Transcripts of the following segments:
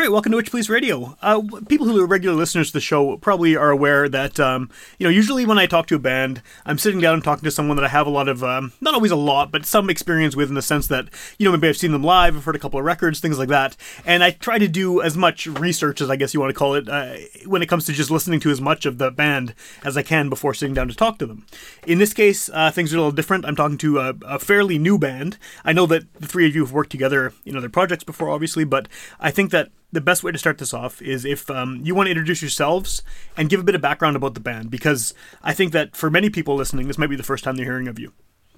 right, welcome to Witch Police Radio. Uh, people who are regular listeners to the show probably are aware that, um, you know, usually when I talk to a band, I'm sitting down and talking to someone that I have a lot of, um, not always a lot, but some experience with in the sense that, you know, maybe I've seen them live, I've heard a couple of records, things like that. And I try to do as much research, as I guess you want to call it, uh, when it comes to just listening to as much of the band as I can before sitting down to talk to them. In this case, uh, things are a little different. I'm talking to a, a fairly new band. I know that the three of you have worked together in other projects before, obviously, but I think that the best way to start this off is if um, you want to introduce yourselves and give a bit of background about the band, because I think that for many people listening, this might be the first time they're hearing of you.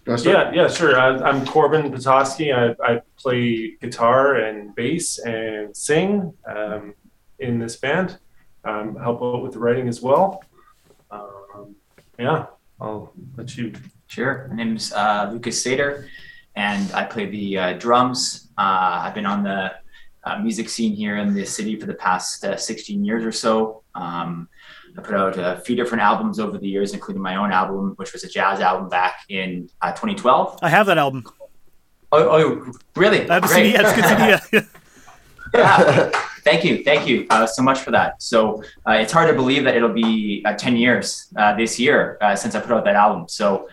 Yeah, yeah, sure. I, I'm Corbin Petoskey. I, I play guitar and bass and sing um, in this band. Um, help out with the writing as well. Um, yeah, I'll let you. Sure. My name's uh, Lucas Sater, and I play the uh, drums. Uh, I've been on the uh, music scene here in the city for the past uh, 16 years or so. Um, I put out a few different albums over the years, including my own album, which was a jazz album back in uh, 2012. I have that album. Oh, oh really? I have the CD. Yeah, good CD. Yeah. yeah. Thank you. Thank you uh, so much for that. So uh, it's hard to believe that it'll be uh, 10 years uh, this year uh, since I put out that album. So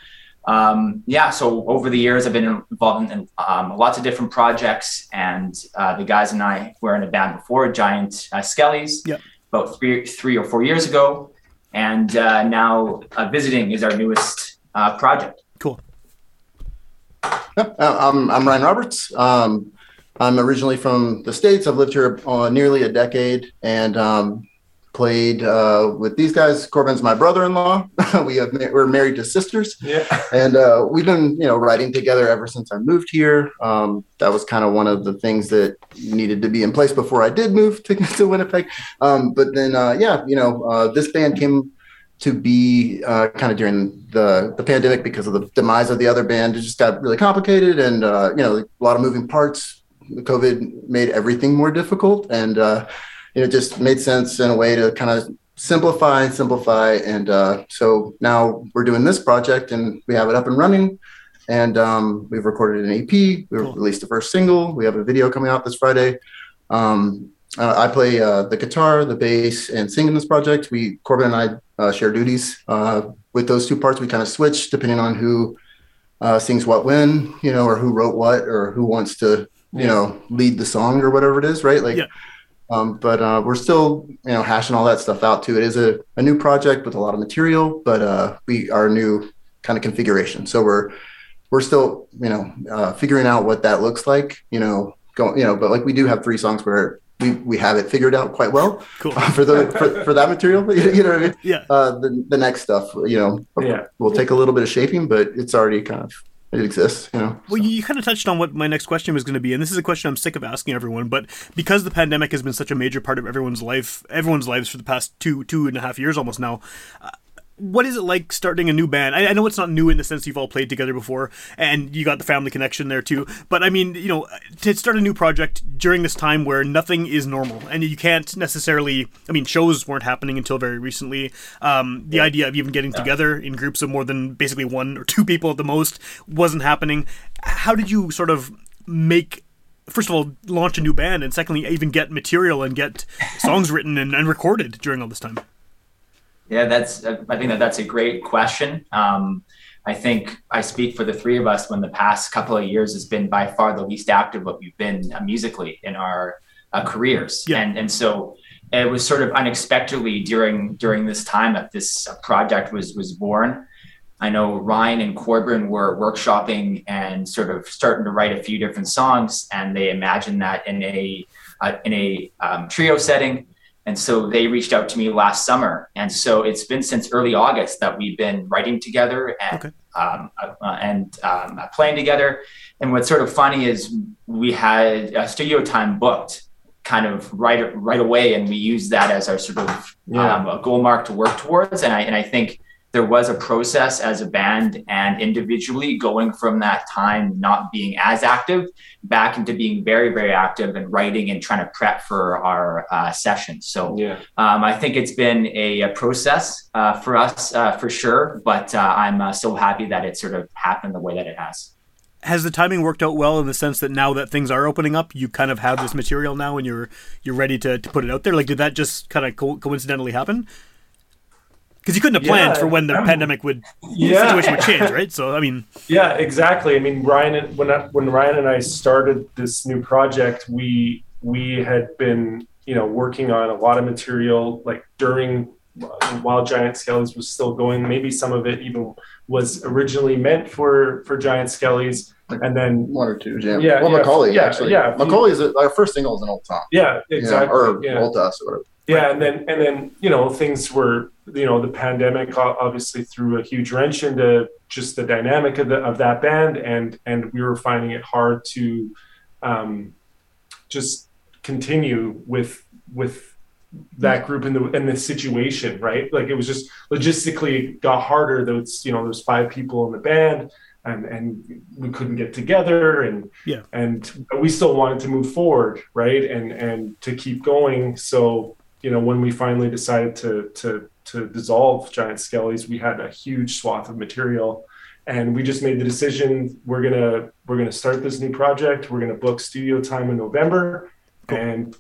um, yeah, so over the years, I've been involved in um, lots of different projects, and uh, the guys and I were in a band before, Giant uh, Skellies, Yep. about three, three or four years ago, and uh, now uh, visiting is our newest uh, project. Cool. Yep, uh, I'm, I'm Ryan Roberts. Um, I'm originally from the States. I've lived here uh, nearly a decade and um, played uh, with these guys. Corbin's my brother-in-law. we have we're married to sisters, Yeah. and uh, we've been you know writing together ever since I moved here. Um, that was kind of one of the things that needed to be in place before I did move to, to Winnipeg. Um, but then uh, yeah, you know uh, this band came to be uh, kind of during the the pandemic because of the demise of the other band. It just got really complicated, and uh, you know a lot of moving parts. COVID made everything more difficult, and uh, you know, it just made sense in a way to kind of simplify and simplify. And uh, so now we're doing this project, and we have it up and running. And um, we've recorded an EP. We Cool. released the first single. We have a video coming out this Friday. Um, uh, I play uh, the guitar, the bass, and sing in this project. We Corbin and I uh, share duties uh, with those two parts. We kind of switch depending on who uh, sings what when, you know, or who wrote what, or who wants to, you Yeah. know, lead the song or whatever it is, right? Like, Yeah. Um, but uh, we're still, you know, hashing all that stuff out too. It is a, a new project with a lot of material, but uh, we are new kind of configuration. So we're we're still, you know, uh, figuring out what that looks like. You know, going, you know, but like we do have three songs where we we have it figured out quite well Cool. for the for, for that material. You know what I mean? Yeah. Uh, the the next stuff, you know, Yeah. will take a little bit of shaping, but it's already kind of it exists. You know. Well, you, you kind of touched on what my next question was going to be, and this is a question I'm sick of asking everyone. But because the pandemic has been such a major part of everyone's life, everyone's lives for the past two two and a half years almost now, uh, what is it like starting a new band? I, I know it's not new in the sense you've all played together before, and you got the family connection there too. But I mean, you know, to start a new project during this time where nothing is normal, and you can't necessarily. I mean, shows weren't happening until very recently. Um, the idea of even getting together in groups of more than basically one or two people at the most wasn't happening. How did you sort of make first of all launch a new band and secondly even get material and get songs written and, and recorded during all this time Yeah, that's. I think that that's a great question. Um, I think I speak for the three of us when the past couple of years has been by far the least active what we've been uh, musically in our uh, careers. Yeah. And and so it was sort of unexpectedly during during this time that this project was was born. I know Ryan and Corbin were workshopping and sort of starting to write a few different songs, and they imagined that in a uh, in a um, trio setting. And so they reached out to me last summer, and so it's been since early August that we've been writing together and Okay. um, uh, and um, playing together. And what's sort of funny is we had a studio time booked kind of right right away, and we used that as our sort of Yeah. um, a goal mark to work towards. And I and I think there was a process as a band and individually going from that time not being as active back into being very very active and writing and trying to prep for our uh, sessions. So Yeah. um, I think it's been a, a process uh, for us uh, for sure, but uh, I'm uh, so happy that it sort of happened the way that it has. Has the timing worked out well in the sense that now that things are opening up, you kind of have this material now and you're you're ready to, to put it out there? Like, did that just kind of co- coincidentally happen? Because you couldn't have planned Yeah, for when the I'm- pandemic would Yeah. situation would change, right? So, I mean, Yeah, exactly. I mean, Ryan, and- when I, when Ryan and I started this new project, we we had been you know working on a lot of material like during uh, while Giant Skellies was still going. Maybe some of it even was originally meant for for Giant Skellies, and then One or two, yeah. Yeah, well, yeah, Macaulay yeah, actually. yeah. Macaulay is a, our first single is an old song. yeah, you know, exactly. or yeah. old to us or whatever. Yeah and then and then you know things were you know the pandemic obviously threw a huge wrench into just the dynamic of the of that band and and we were finding it hard to um just continue with with that group in the in the situation right? Like it was just logistically got harder those you know there's five people in the band and and we couldn't get together and Yeah. and we still wanted to move forward right? And and to keep going. So you know when we finally decided to to to dissolve giant skellies we had a huge swath of material. And we just made the decision we're gonna we're gonna start this new project. We're gonna book studio time in november and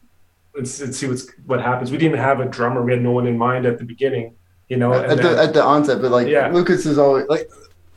let's, let's see what's what happens. We didn't even have a drummer. We had no one in mind at the beginning you know at the then- at the onset, but like Yeah. Lucas is always like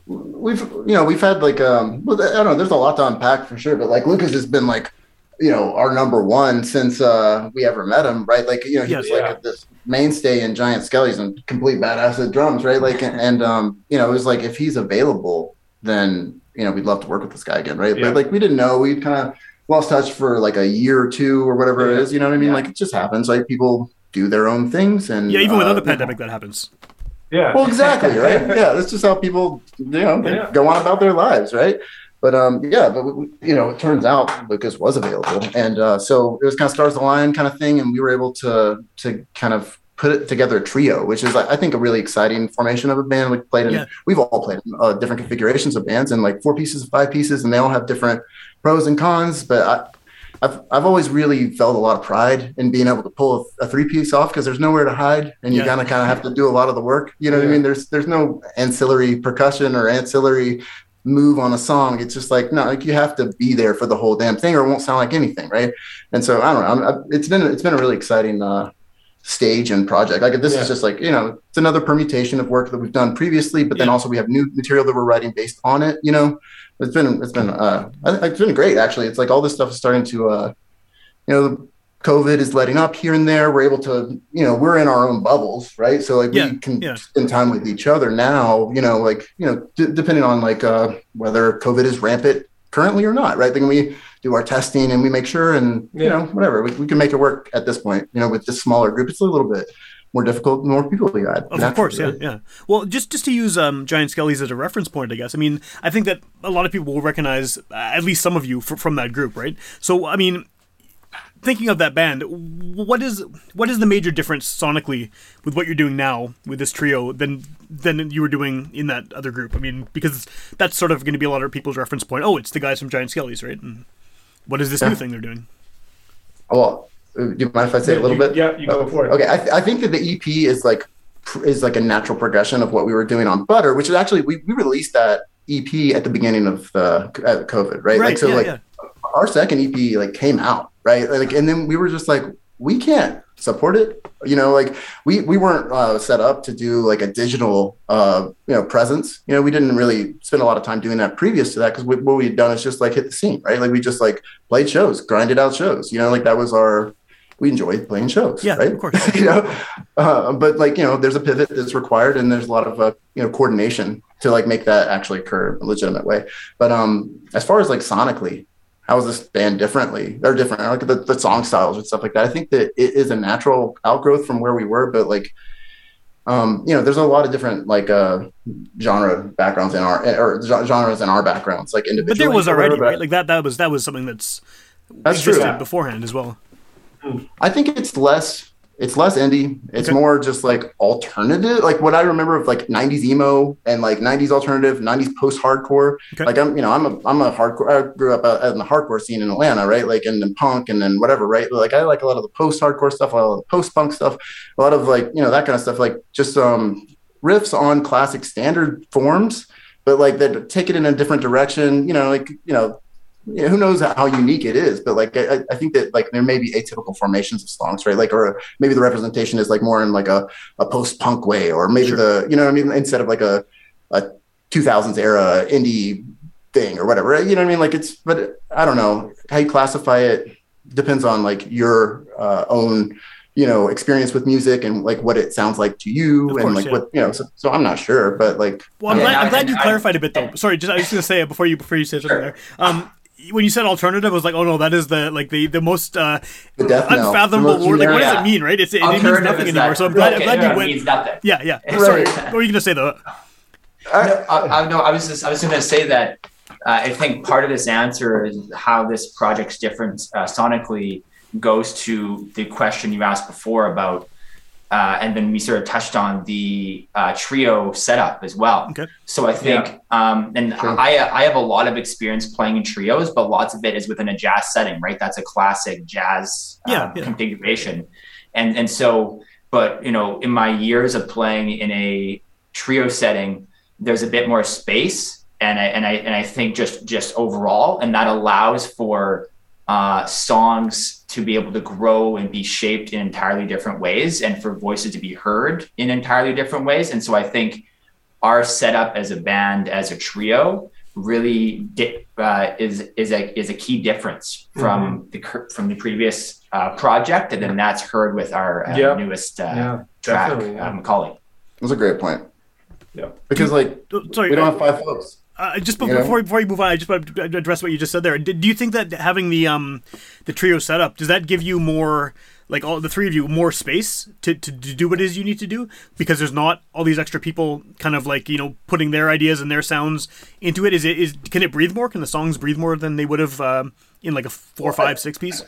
we've you know we've had like um well I don't know there's a lot to unpack for sure, but like Lucas has been like you know our number one since uh we ever met him right like you know he Yes. was Yeah. like this mainstay in Giant Skellies and complete badass at drums right like and, and um you know it was like if he's available then you know we'd love to work with this guy again right Yeah. but like we didn't know we'd kind of lost touch for like a year or two or whatever it Yeah. is you know what I mean Yeah. like it just happens like people do their own things and yeah, even with uh, other you know, pandemic, that happens. yeah well, exactly, right? Yeah, that's just how people, you know, Yeah. go on about their lives, right? But um, yeah, but we- you know, it turns out Lucas was available, and uh, so it was kind of stars align kind of thing, and we were able to to kind of put it together a trio, which is I think a really exciting formation of a band. We played in, Yeah. we've all played in uh, different configurations of bands, and like four pieces, five pieces, and they all have different pros and cons. But I, I've I've always really felt a lot of pride in being able to pull a, a three piece off because there's nowhere to hide, and you Yeah. kind of kind of have to do a lot of the work. You know what I mean? There's there's no ancillary percussion or ancillary move on a song. It's just like no, like you have to be there for the whole damn thing, or it won't sound like anything, right? And so I don't know. I'm, it's been it's been a really exciting uh, stage and project. Like this Yeah. is just like you know it's another permutation of work that we've done previously, but then Yeah. also we have new material that we're writing based on it. You know, it's been it's been uh, I it's been great actually. It's like all this stuff is starting to uh, you know. COVID is letting up here and there. We're able to, you know, we're in our own bubbles, right? So like Yeah, we can yeah. spend time with each other now. You know, like you know, d- depending on like uh, whether COVID is rampant currently or not, right? Then we do our testing and we make sure, and you know, whatever we, we can make it work at this point. You know, with this smaller group, it's a little bit more difficult, more people you add. Of, of course, yeah, yeah. Well, just just to use um, Giant Skellies as a reference point, I guess. I mean, I think that a lot of people will recognize uh, at least some of you fr- from that group, right? So, I mean, thinking of that band, what is what is the major difference sonically with what you're doing now with this trio than than you were doing in that other group? I mean, because that's sort of going to be a lot of people's reference point. Oh, it's the guys from Giant Skellies, right? And what is this new thing they're doing? Well, uh, do you mind if I say a little You- bit? yeah you go for it Okay, I, th- I think that the EP is like is like a natural progression of what we were doing on Butter, which is actually we, we released that EP at the beginning of the uh, COVID, right? Right. Like so, yeah, like yeah. our second EP like came out, right? Like, and then we were just like, we can't support it. You know, like we we weren't uh, set up to do like a digital uh, you know presence. You know, we didn't really spend a lot of time doing that previous to that because what we'd done is just like hit the scene, right? Like we just like played shows, grinded out shows. You know, like that was our we enjoyed playing shows, Yeah, right? of course. you know, uh, but like you know, there's a pivot that's required, and there's a lot of uh, you know coordination to like make that actually occur in a legitimate way. But um, as far as like sonically, how is this band differently or different? I Like the, the song styles and stuff like that. I think that it is a natural outgrowth from where we were, but like um, you know, there's a lot of different like uh genre backgrounds in our or genres in our backgrounds, like individually. But there was already right. Like that. That was that was something that's That's true. beforehand as well. I think it's less it's less indie. It's Okay. more just like alternative. Like what I remember of like 90s emo and like 90s alternative, 90s post hardcore. Okay. Like I'm, you know, I'm a I'm a hardcore I grew up uh, in the hardcore scene in Atlanta, right? Like and then punk and then whatever, right? Like I like a lot of the post hardcore stuff, a lot of the post punk stuff, a lot of like, you know, that kind of stuff like just um riffs on classic standard forms, but like that take it in a different direction, you know, like, you know, yeah, who knows how unique it is, but like I, I think that like there may be atypical formations of songs, right? Like or maybe the representation is like more in like a, a post punk way, or maybe Sure. the you know what I mean instead of like a a 2000s era indie thing or whatever. You know what I mean? Like it's but I don't know how you classify it depends on like your uh, own you know experience with music and like what it sounds like to you Of and like yeah. what you know. So, so I'm not sure, but like Well, I'm Yeah, glad, I'm glad you I- clarified a bit though. Sorry, just I was just gonna say it before you before you said something Sure. there. Um, when you said alternative, I was like, oh no, that is the like the the most uh, the death unfathomable the most word. Like, what does Yeah. it mean, right? It's, it, it means nothing anymore. that- So I'm glad, I'm glad yeah, you it went. means nothing. Yeah, yeah. Right. Sorry, what were you gonna say though? No, I, I, no, I was just I was going to say that uh, I think part of this answer is how this project's different uh, sonically goes to the question you asked before about, uh, and then we sort of touched on the uh, trio setup as well. Okay. So I think, um, and Sure. I I have a lot of experience playing in trios, but lots of it is within a jazz setting, right? That's a classic jazz Yeah, um, yeah. configuration, and and so, but you know, in my years of playing in a trio setting, there's a bit more space and I, and I and I think just just overall and that allows for uh, songs to be able to grow and be shaped in entirely different ways and for voices to be heard in entirely different ways and so I think our setup as a band as a trio really di- uh, is is a is a key difference from the from the previous uh, project and then that's heard with our uh, Yeah. newest uh, yeah, track definitely. Yeah. um, Macaulay. That's a great point. Yeah. Because like Sorry, we don't have five folks. Uh, just You before, know? before before you move on, I just want to address what you just said there. Do, do you think that having the um the trio set up does that give you more like all the three of you more space to, to, to do what it is you need to do because there's not all these extra people kind of like you know putting their ideas and their sounds into it? Is it is can it breathe more? Can the songs breathe more than they would have um, in like a four, Well, I- six piece?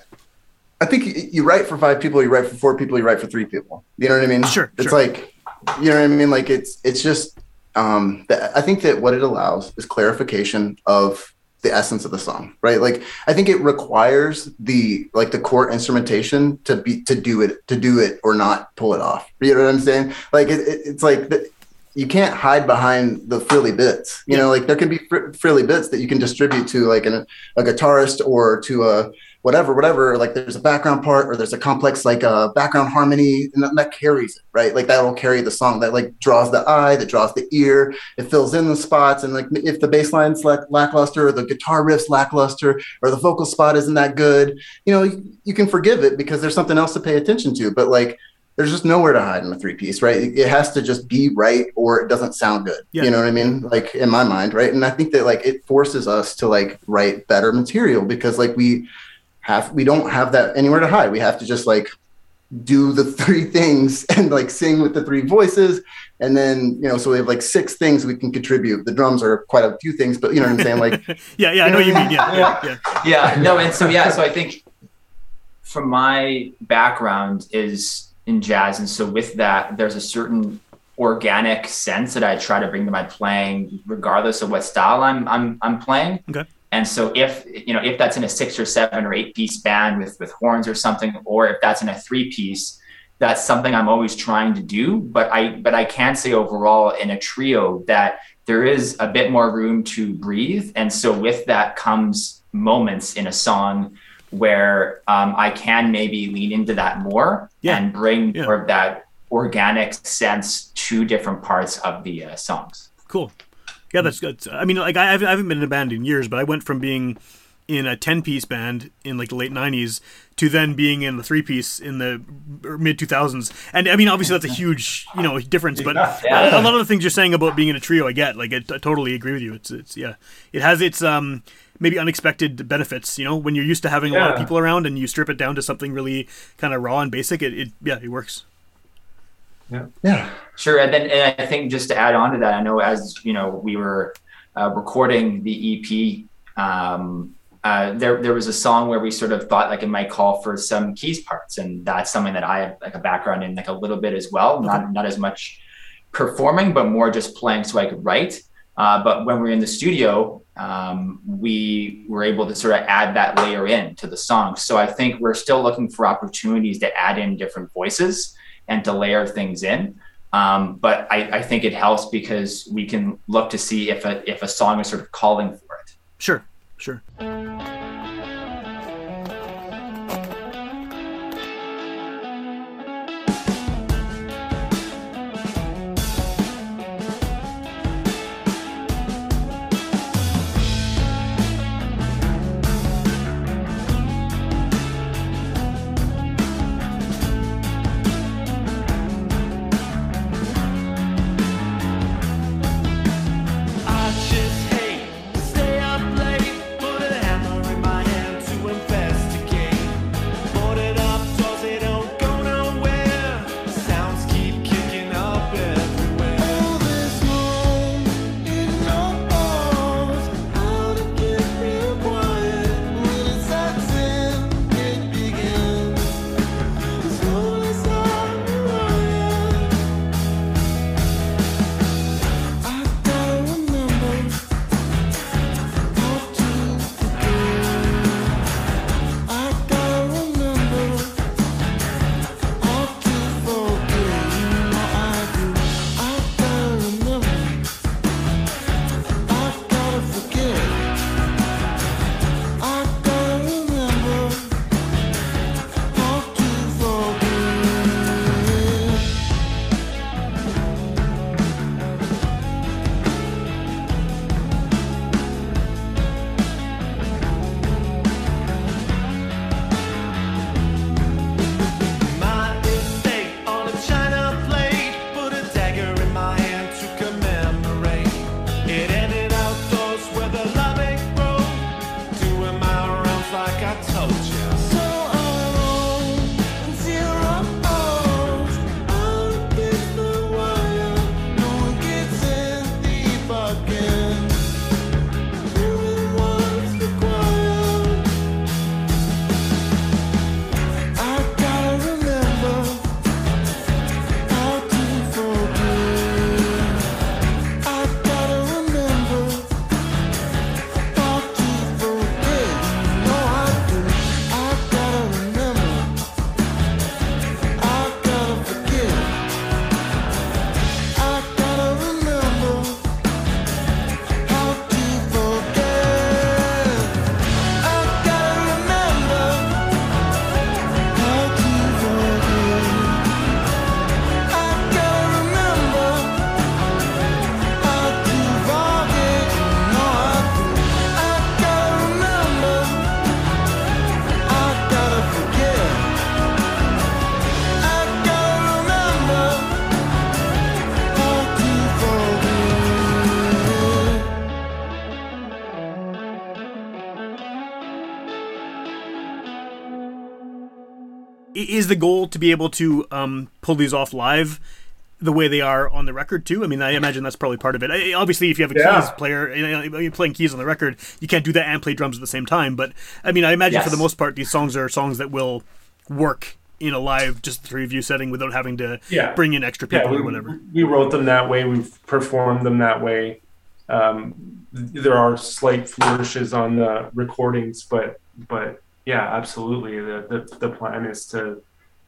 I think you- you write for five people, you write for four people, you write for three people. You know what I mean? Sure, It's sure. like, you know what I mean? Like it's it's just. Um, I think that what it allows is clarification of the essence of the song, right? Like I think it requires the like the core instrumentation to be to do it to do it or not pull it off. You know what I'm saying? Like it, it, it's like the, you can't hide behind the frilly bits. You know, like there can be fr- frilly bits that you can distribute to like an, a guitarist or to a whatever, whatever. Like there's a background part or there's a complex like a background harmony, and that, that carries it, right? Like that'll carry the song. That like draws the eye, that draws the ear. It fills in the spots, and like if the bass line's lack, lackluster or the guitar riff's lackluster or the vocal spot isn't that good, you know, you, you can forgive it because there's something else to pay attention to. But like there's just nowhere to hide in a three piece, right? It, it has to just be right or it doesn't sound good. Yeah. You know what I mean? Like in my mind, right? And I think that like it forces us to like write better material because like we have we don't have that anywhere to hide. We have to just like do the three things and like sing with the three voices and then you know so we have like six things we can contribute the drums are quite a few things but you know what i'm saying like Yeah, yeah, I know what you mean. Yeah, yeah, yeah. yeah no and so yeah so i think from my background is in jazz and so with that there's a certain organic sense that i try to bring to my playing regardless of what style i'm i'm, I'm playing Okay. And so if you know if that's in a six or seven or eight piece band with with horns or something or if that's in a three piece that's something i'm always trying to do but i but i can say overall in a trio that there is a bit more room to breathe and so with that comes moments in a song where um, I can maybe lean into that more Yeah. and bring Yeah. more of that organic sense to different parts of the uh, songs. Cool. Yeah, that's good. I mean, like I haven't, I haven't been in a band in years, but I went from being in a ten-piece band in like the late '90s to then being in the three-piece in the mid 2000s. And I mean, obviously that's a huge, you know, difference. But Yeah. a lot of the things you're saying about being in a trio, I get. Like, I, I totally agree with you. It's, it's, yeah, it has its um maybe unexpected benefits. You know, when you're used to having a lot of people around and you strip it down to something really kind of raw and basic, it, it yeah, it works. Yeah. Yeah. Sure, and then and I think just to add on to that, I know as you know we were uh, recording the EP, um, uh, there there was a song where we sort of thought like it might call for some keys parts, and that's something that I have like a background in like a little bit as well, not not as much performing, but more just playing so I could write. Uh, but when we we're in the studio, um, we were able to sort of add that layer in to the song. So I think we're still looking for opportunities to add in different voices and to layer things in. Um, but I, I think it helps because we can look to see if a if a song is sort of calling for it. Sure, sure. The goal to be able to um, pull these off live the way they are on the record too? I mean, I imagine that's probably part of it. I, obviously, if you have a Yeah. keys player, you know, you're playing keys on the record, you can't do that and play drums at the same time. But I mean, I imagine for the most part, these songs are songs that will work in a live, just three of you setting without having to Yeah. bring in extra yeah, people we, or whatever. we wrote them that way. We've performed them that way. Um, there are slight flourishes on the recordings, but but yeah, absolutely. The the, the plan is to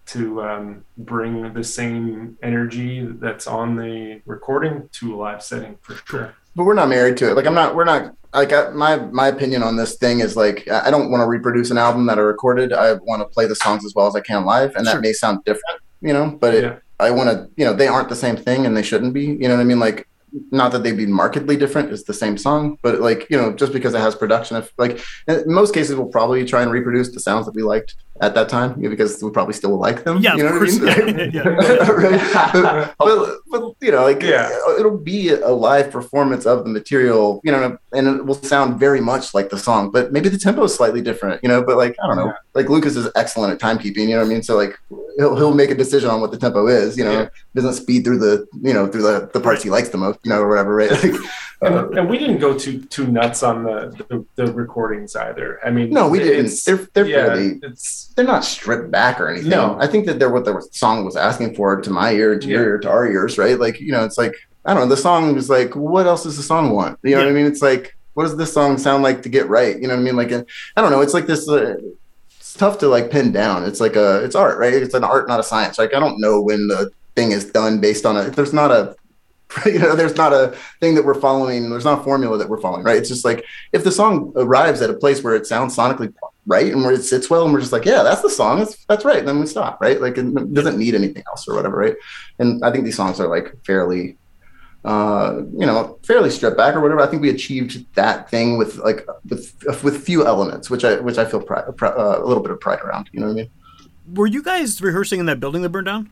to um, bring the same energy that's on the recording to a live setting for sure. but we're not married to it. Like I'm not. We're not. Like I, my my opinion on this thing is like I don't want to reproduce an album that I recorded. I want to play the songs as well as I can live, and that may sound different, you know. But it, Yeah. I want to, you know, they aren't the same thing, and they shouldn't be. You know what I mean? Like, not that they'd be markedly different. It's the same song, but like, you know, just because it has production, if like in most cases, we'll probably try and reproduce the sounds that we liked at that time, you because we probably still like them. Yeah, you of course. what I mean? Yeah, yeah, Right? But, but, but, you know, like Yeah. it'll be a live performance of the material, you know, and it will sound very much like the song, but maybe the tempo is slightly different, you know. But like I don't know, Yeah. like Lucas is excellent at timekeeping, you know what I mean? So like he'll he'll make a decision on what the tempo is, you know, Yeah. doesn't speed through the you know through the, the parts he likes the most, you know, or whatever, right? Like, And, and we didn't go too too nuts on the, the, the recordings either. I mean, no, we didn't. They're they're yeah, fairly it's they're not stripped back or anything. No. I think that they're what the song was asking for to my ear, to your Yeah. ear, to our ears, right? Like, you know, it's like, I don't know, the song is like, what else does the song want? You know what I mean? It's like, what does this song sound like to get right? You know what I mean? Like, I don't know. It's like this, uh, it's tough to like pin down. It's like a, it's art, right? It's an art, not a science. Like, I don't know when the thing is done based on it. There's not a, you know, there's not a thing that we're following. There's not a formula that we're following, right? It's just like if the song arrives at a place where it sounds sonically right and where it sits well, and we're just like, yeah, that's the song. That's that's right. then we stop, right? Like it doesn't need anything else or whatever, right? And I think these songs are like fairly, uh, you know, fairly stripped back or whatever. I think we achieved that thing with like with with few elements, which I which I feel pride, pr- uh, a little bit of pride around. You know what I mean? Were you guys rehearsing in that building that burned down?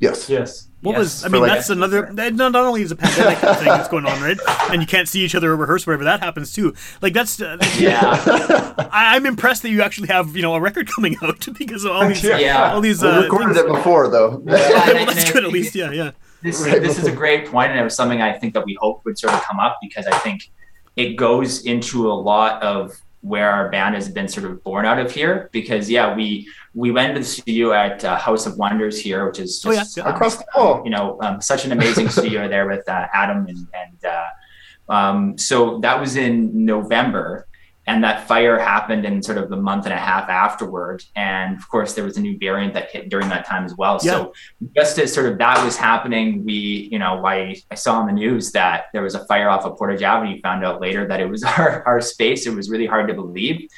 Yes. yes. What Yes. was? I mean, like- that's another. Not not only is a pandemic thing that's going on, right? And you can't see each other or rehearse wherever that happens too. Like that's. Uh, Yeah. I, I'm impressed that you actually have you know a record coming out because of all these. Yeah. All these. We Uh, recorded things. it before though. Yeah, well, that's good at least. Yeah, yeah. This, Right this is a great point, and it was something I think that we hoped would sort of come up because I think it goes into a lot of where our band has been sort of born out of here. Because yeah, we we went to the studio at uh, House of Wonders here, which is Oh, yeah. um, Across the hall. you know, um, such an amazing studio there with uh, Adam and, and uh, um, so that was in November, and that fire happened in sort of the month and a half afterward, and of course there was a new variant that hit during that time as well. So just as sort of that was happening, we, you know, I, I saw on the news that there was a fire off of Portage Avenue. Found out later that it was our our space. It was really hard to believe.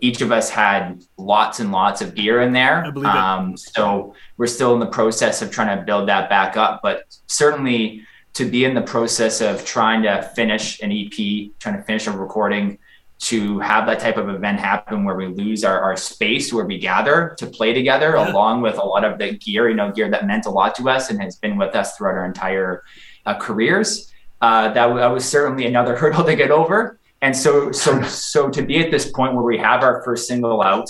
Each of us had lots and lots of gear in there. I believe it. Um, so we're still in the process of trying to build that back up, but certainly to be in the process of trying to finish an EP, trying to finish a recording, to have that type of event happen where we lose our, our space where we gather to play together, Yeah. along with a lot of the gear, you know, gear that meant a lot to us and has been with us throughout our entire uh, careers. Uh, that, that was certainly another hurdle to get over. And so, so, so to be at this point where we have our first single out,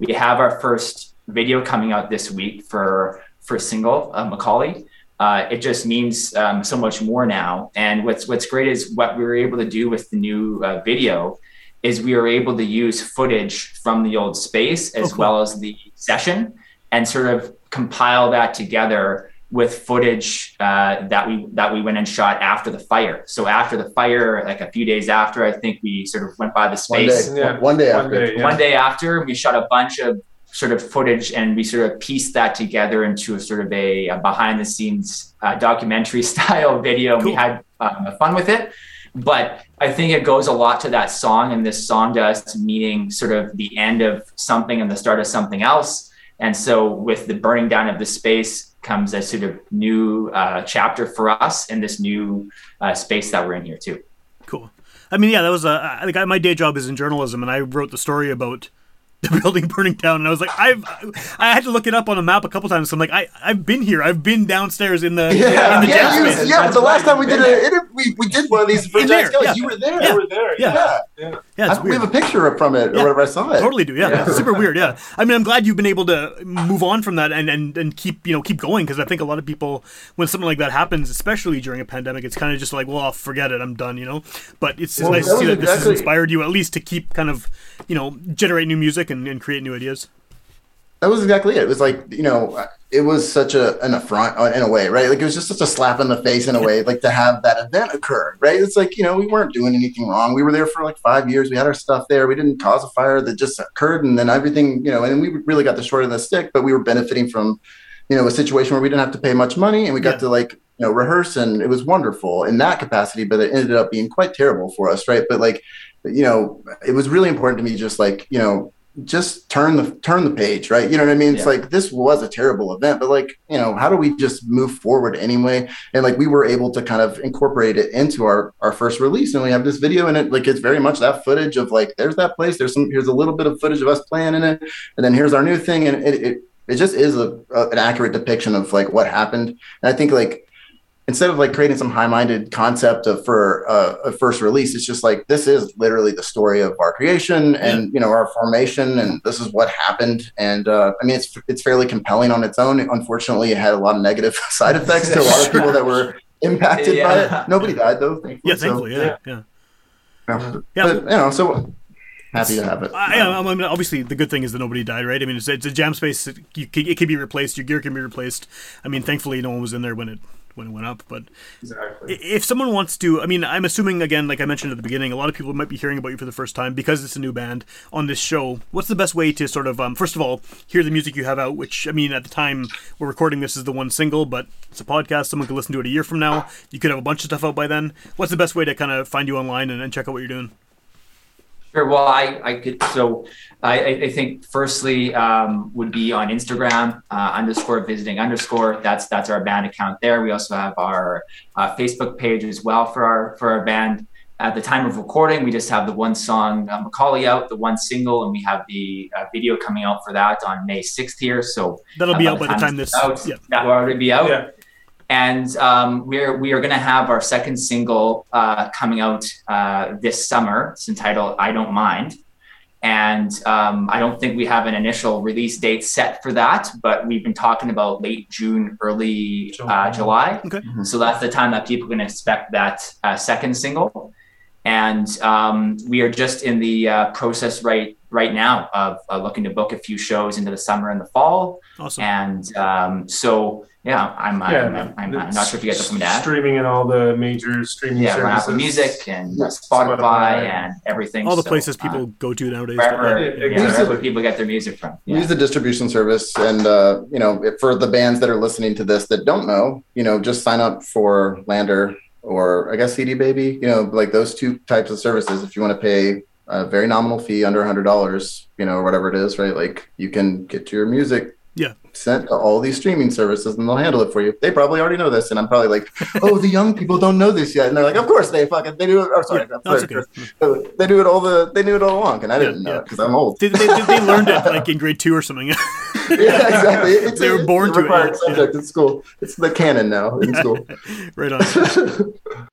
we have our first video coming out this week for for single uh, Macaulay. Uh, it just means um, so much more now. And what's what's great is what we were able to do with the new uh, video is we were able to use footage from the old space as Oh, cool. well as the session and sort of compile that together with footage uh, that we that we went and shot after the fire. So after the fire, like a few days after, I think we sort of went by the space. One day. space Yeah. One day One after. day, yeah. one day after we shot a bunch of sort of footage and we sort of pieced that together into a sort of a, a behind the scenes uh, documentary style video and we had um, fun with it but i think it goes a lot to that song and this song does meaning sort of the end of something and the start of something else and so with the burning down of the space comes a sort of new uh, chapter for us in this new uh, space that we're in here too Cool. I mean, yeah, that was a like my day job is in journalism, and I wrote the story about the building burning down, and I was like, I've I had to look it up on a map a couple times. So I'm like, I I've been here. I've been downstairs in the Yeah, in the yeah, space. yeah. But the last time we did been a, inter- we we did one of these for In Jack's there, yeah. You were there. Yeah. You were there. Yeah. Yeah. Yeah. Yeah, it's I- we have a picture from it Yeah. or whatever. I saw it. Totally do, yeah. It's super weird, yeah. I mean, I'm glad you've been able to move on from that and and, and keep you know keep going because I think a lot of people when something like that happens, especially during a pandemic, it's kind of just like, well, I'll forget it, I'm done, you know. But it's Well, nice to see was that this has inspired you at least to keep kind of you know generate new music and, and create new ideas. That was exactly it. It was like you know, it was such a an affront in a way, right? Like it was just such a slap in the face in a way, like to have that event occur, right? It's like you know, we weren't doing anything wrong. We were there for like five years. We had our stuff there. We didn't cause a fire that just occurred, and then everything, you know, and we really got the short end of the stick. But we were benefiting from, you know, a situation where we didn't have to pay much money, and we got Yeah. to like you know rehearse and it was wonderful in that capacity but it ended up being quite terrible for us right but like you know it was really important to me just like you know just turn the turn the page right? You know what i mean? It's Yeah. like this was a terrible event but like you know how do we just move forward anyway? And like we were able to kind of incorporate it into our our first release and we have this video and it. Like it's very much that footage of like there's that place there's some here's a little bit of footage of us playing in it and then here's our new thing and it it, it just is a, a an accurate depiction of like what happened. And i think like instead of like creating some high-minded concept of for uh, a first release it's just like this is literally the story of our creation and you know our formation and this is what happened and uh, i mean it's it's fairly compelling on its own unfortunately it had a lot of negative side effects to a lot of people that were impacted by it nobody died though thankfully. Yeah, So, thankfully, yeah, yeah. yeah. Yeah. but you know so happy to have it I, I, I mean, obviously, the good thing is that nobody died, right? I mean, it's, it's a jam space. It, you, it can be replaced. Your gear can be replaced. I mean, thankfully, no one was in there when it when it went up. But Exactly. if someone wants to, I mean, I'm assuming again, like I mentioned at the beginning, a lot of people might be hearing about you for the first time because it's a new band on this show. What's the best way to sort of, um, first of all, hear the music you have out? Which I mean, at the time we're recording this is the one single, but it's a podcast. Someone could listen to it a year from now. You could have a bunch of stuff out by then. What's the best way to kind of find you online and, and check out what you're doing? Sure. Well, I, I could, so I, I I think firstly um, would be on Instagram uh, underscore visiting underscore. That's that's our band account there. We also have our uh, Facebook page as well for our for our band. At the time of recording, we just have the one song uh, Macaulay out, the one single, and we have the uh, video coming out for that on May sixth here. So That'll be out by the time this. out, Yeah. that will already be out Yeah. And um, we're we are going to have our second single uh, coming out uh, this summer. It's entitled "I Don't Mind," and um, I don't think we have an initial release date set for that, but we've been talking about late June, early July. uh, July. Okay. So that's the time that people can expect that uh, second single, and um, we are just in the uh, process right right now of uh, looking to book a few shows into the summer and the fall. Awesome. And um, so, yeah, I'm, I'm, I'm, I'm, I'm not sure if you guys have something to add. Streaming in all the major streaming Yeah, we're services. Apple Music and Yeah, Spotify, Spotify. and everything. All the So, places uh, people go to nowadays. wherever, Yeah, yeah, exactly. wherever people get their music from. use the distribution service and uh, you know for the bands that are listening to this that don't know you know just sign up for LANDR or i guess cd baby you know like those two types of services if you want to pay a very nominal fee under $100 you know whatever it is right like you can get your music Yeah. sent to all these streaming services and they'll handle it for you they probably already know this and i'm probably like oh the young people don't know this yet and they're like of course they fucking they do it oh sorry, Yeah, I'm no, it's sorry, okay. They do it all the they knew it all along and i didn't know yeah. it because i'm old They, they, they, they learned it like in grade two or something. yeah, exactly. It's They a- were born it's a to it, required yeah. subject in school. It's the canon now in school. right on.